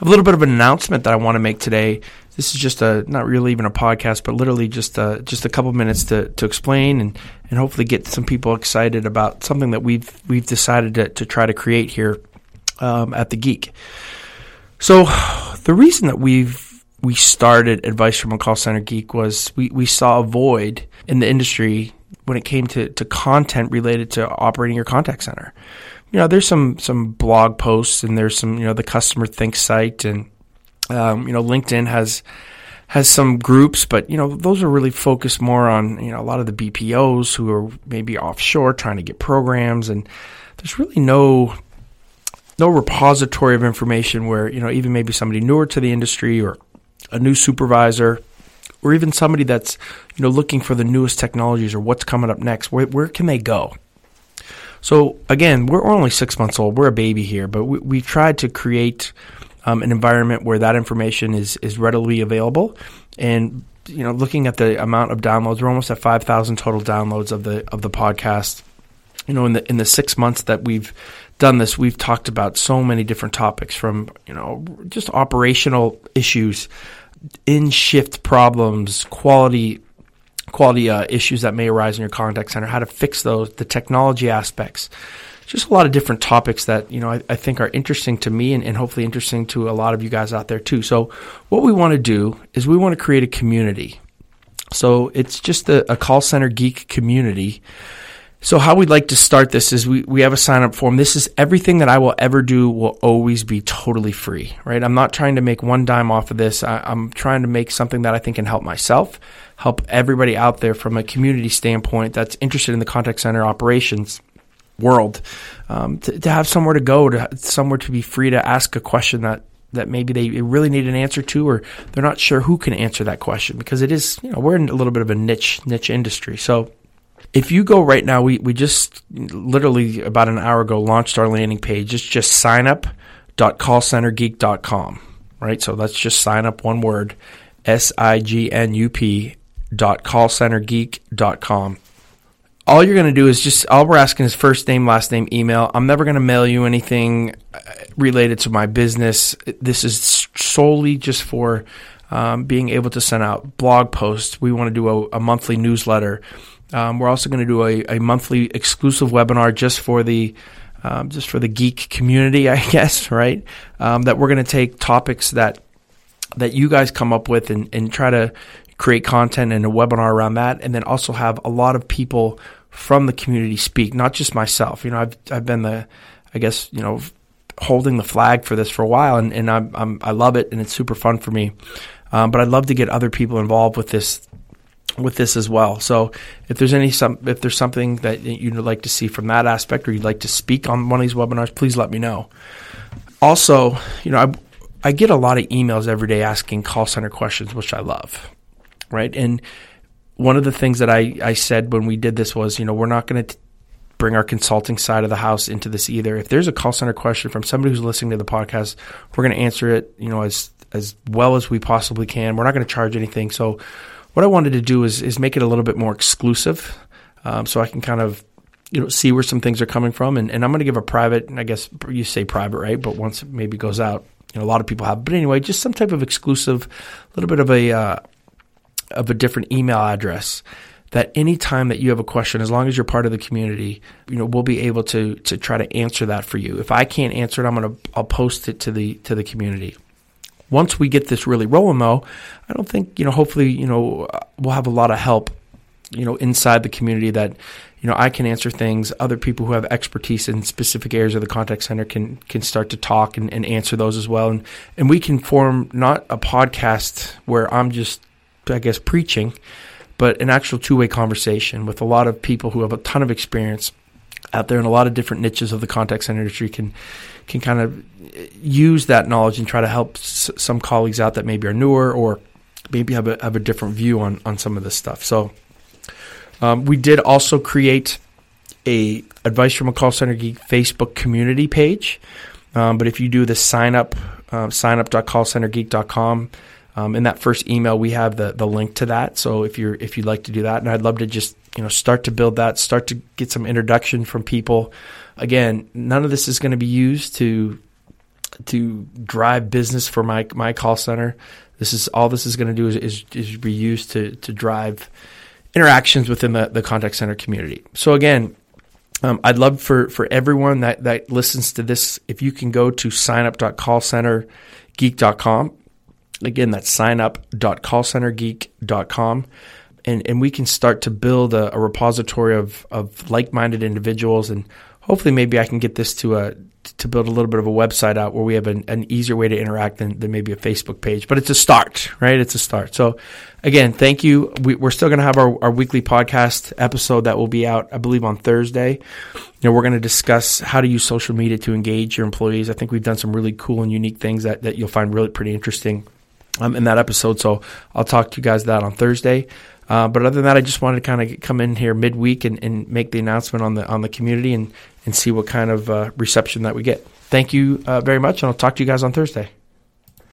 A little bit of an announcement that I want to make today. This is just a not really even a podcast, but literally just a, just a couple minutes to, to explain and, and hopefully get some people excited about something that we've we've decided to, to try to create here um, at the Geek. So the reason that we've we started advice from a call center geek was we, we saw a void in the industry when it came to, to content related to operating your contact center. You know, there's some some blog posts and there's some you know the customer think site and um, you know LinkedIn has has some groups, but you know those are really focused more on you know a lot of the BPOs who are maybe offshore trying to get programs, and there's really no no repository of information where you know even maybe somebody newer to the industry or a new supervisor or even somebody that's you know looking for the newest technologies or what's coming up next where, where can they go so again we're only six months old. We're a baby here but we, we've tried to create um, an environment where that information is is readily available. And you know looking at the amount of downloads we're almost at 5000 total downloads of the of the podcast. You know in the in the six months that we've done this we've talked about so many different topics from you know just operational issues in shift problems, quality quality uh, issues that may arise in your contact center, how to fix those, the technology aspects. Just a lot of different topics that you know I, I think are interesting to me and, and, hopefully interesting to a lot of you guys out there too. So what we want to do is we want to create a community. So it's just a, a call center geek community so how we'd like to start this is we, we have a sign up form. This is everything that I will ever do will always be totally free, right? I'm not trying to make one dime off of this. I, am trying to make something that I think can help myself, help everybody out there from a community standpoint that's interested in the contact center operations world, um, to, to have somewhere to go, to somewhere to be free to ask a question that that maybe they really need an answer to, or they're not sure who can answer that question because it is, you know, we're in a little bit of a niche niche industry. So if you go right now, we, we just literally about an hour ago launched our landing page. It's just signup.callcentergeek.com, right? So let's just sign up one word, S I G N U P dot callcentergeek.com. All you're going to do is just, all we're asking is first name, last name, email. I'm never going to mail you anything uh, related to my business. This is solely just for um, being able to send out blog posts. We want to do a, a monthly newsletter. Um, we're also going to do a, a, monthly exclusive webinar just for the um, just for the geek community, I guess, right? Um, that we're going to take topics that that you guys come up with and, and try to create content and a webinar around that, and then also have a lot of people from the community speak, not just myself. You know, I've I've been the, I guess, you know, holding the flag for this for a while, and, and I'm, I'm i love it, and it's super fun for me. Um, but I'd love to get other people involved with this with this as well. So if there's any some if there's something that you'd like to see from that aspect or you'd like to speak on one of these webinars, please let me know. Also, you know, I I get a lot of emails every day asking call center questions, which I love. Right? And one of the things that I, I said when we did this was, you know, we're not going to bring our consulting side of the house into this either. If there's a call center question from somebody who's listening to the podcast, we're going to answer it, you know, as as well as we possibly can. We're not going to charge anything. So what I wanted to do is is make it a little bit more exclusive, um, so I can kind of you know see where some things are coming from, and, and I'm going to give a private. I guess you say private, right? But once it maybe goes out, you know, a lot of people have. But anyway, just some type of exclusive, a little bit of a uh, of a different email address that anytime that you have a question, as long as you're part of the community, you know, we'll be able to to try to answer that for you. If I can't answer it, I'm gonna I'll post it to the to the community once we get this really rolling, though, I don't think you know. Hopefully, you know, we'll have a lot of help, you know, inside the community that you know I can answer things. Other people who have expertise in specific areas of the contact center can can start to talk and, and answer those as well, and and we can form not a podcast where I'm just, I guess, preaching, but an actual two way conversation with a lot of people who have a ton of experience out there in a lot of different niches of the contact center industry can can kind of use that knowledge and try to help s- some colleagues out that maybe are newer or maybe have a, have a different view on, on some of this stuff. So um, we did also create a advice from a call center geek Facebook community page. Um, but if you do the sign up, uh, sign up.callcentergeek.com, um, in that first email we have the the link to that. So if you're if you'd like to do that, and I'd love to just you know start to build that, start to get some introduction from people. Again, none of this is going to be used to to drive business for my my call center. This is all this is going to do is, is, is be used to to drive interactions within the, the contact center community. So again, um, I'd love for, for everyone that, that listens to this, if you can go to signup.callcentergeek.com. Again, that's signup.callcentergeek.com. And, and we can start to build a, a repository of, of like minded individuals. And hopefully, maybe I can get this to a to build a little bit of a website out where we have an, an easier way to interact than, than maybe a Facebook page. But it's a start, right? It's a start. So, again, thank you. We, are still going to have our, our weekly podcast episode that will be out, I believe, on Thursday. You know, we're going to discuss how to use social media to engage your employees. I think we've done some really cool and unique things that, that you'll find really pretty interesting um, in that episode. So, I'll talk to you guys that on Thursday. Uh, but other than that, I just wanted to kind of come in here midweek and, and make the announcement on the on the community and and see what kind of uh, reception that we get. Thank you uh, very much, and I'll talk to you guys on Thursday.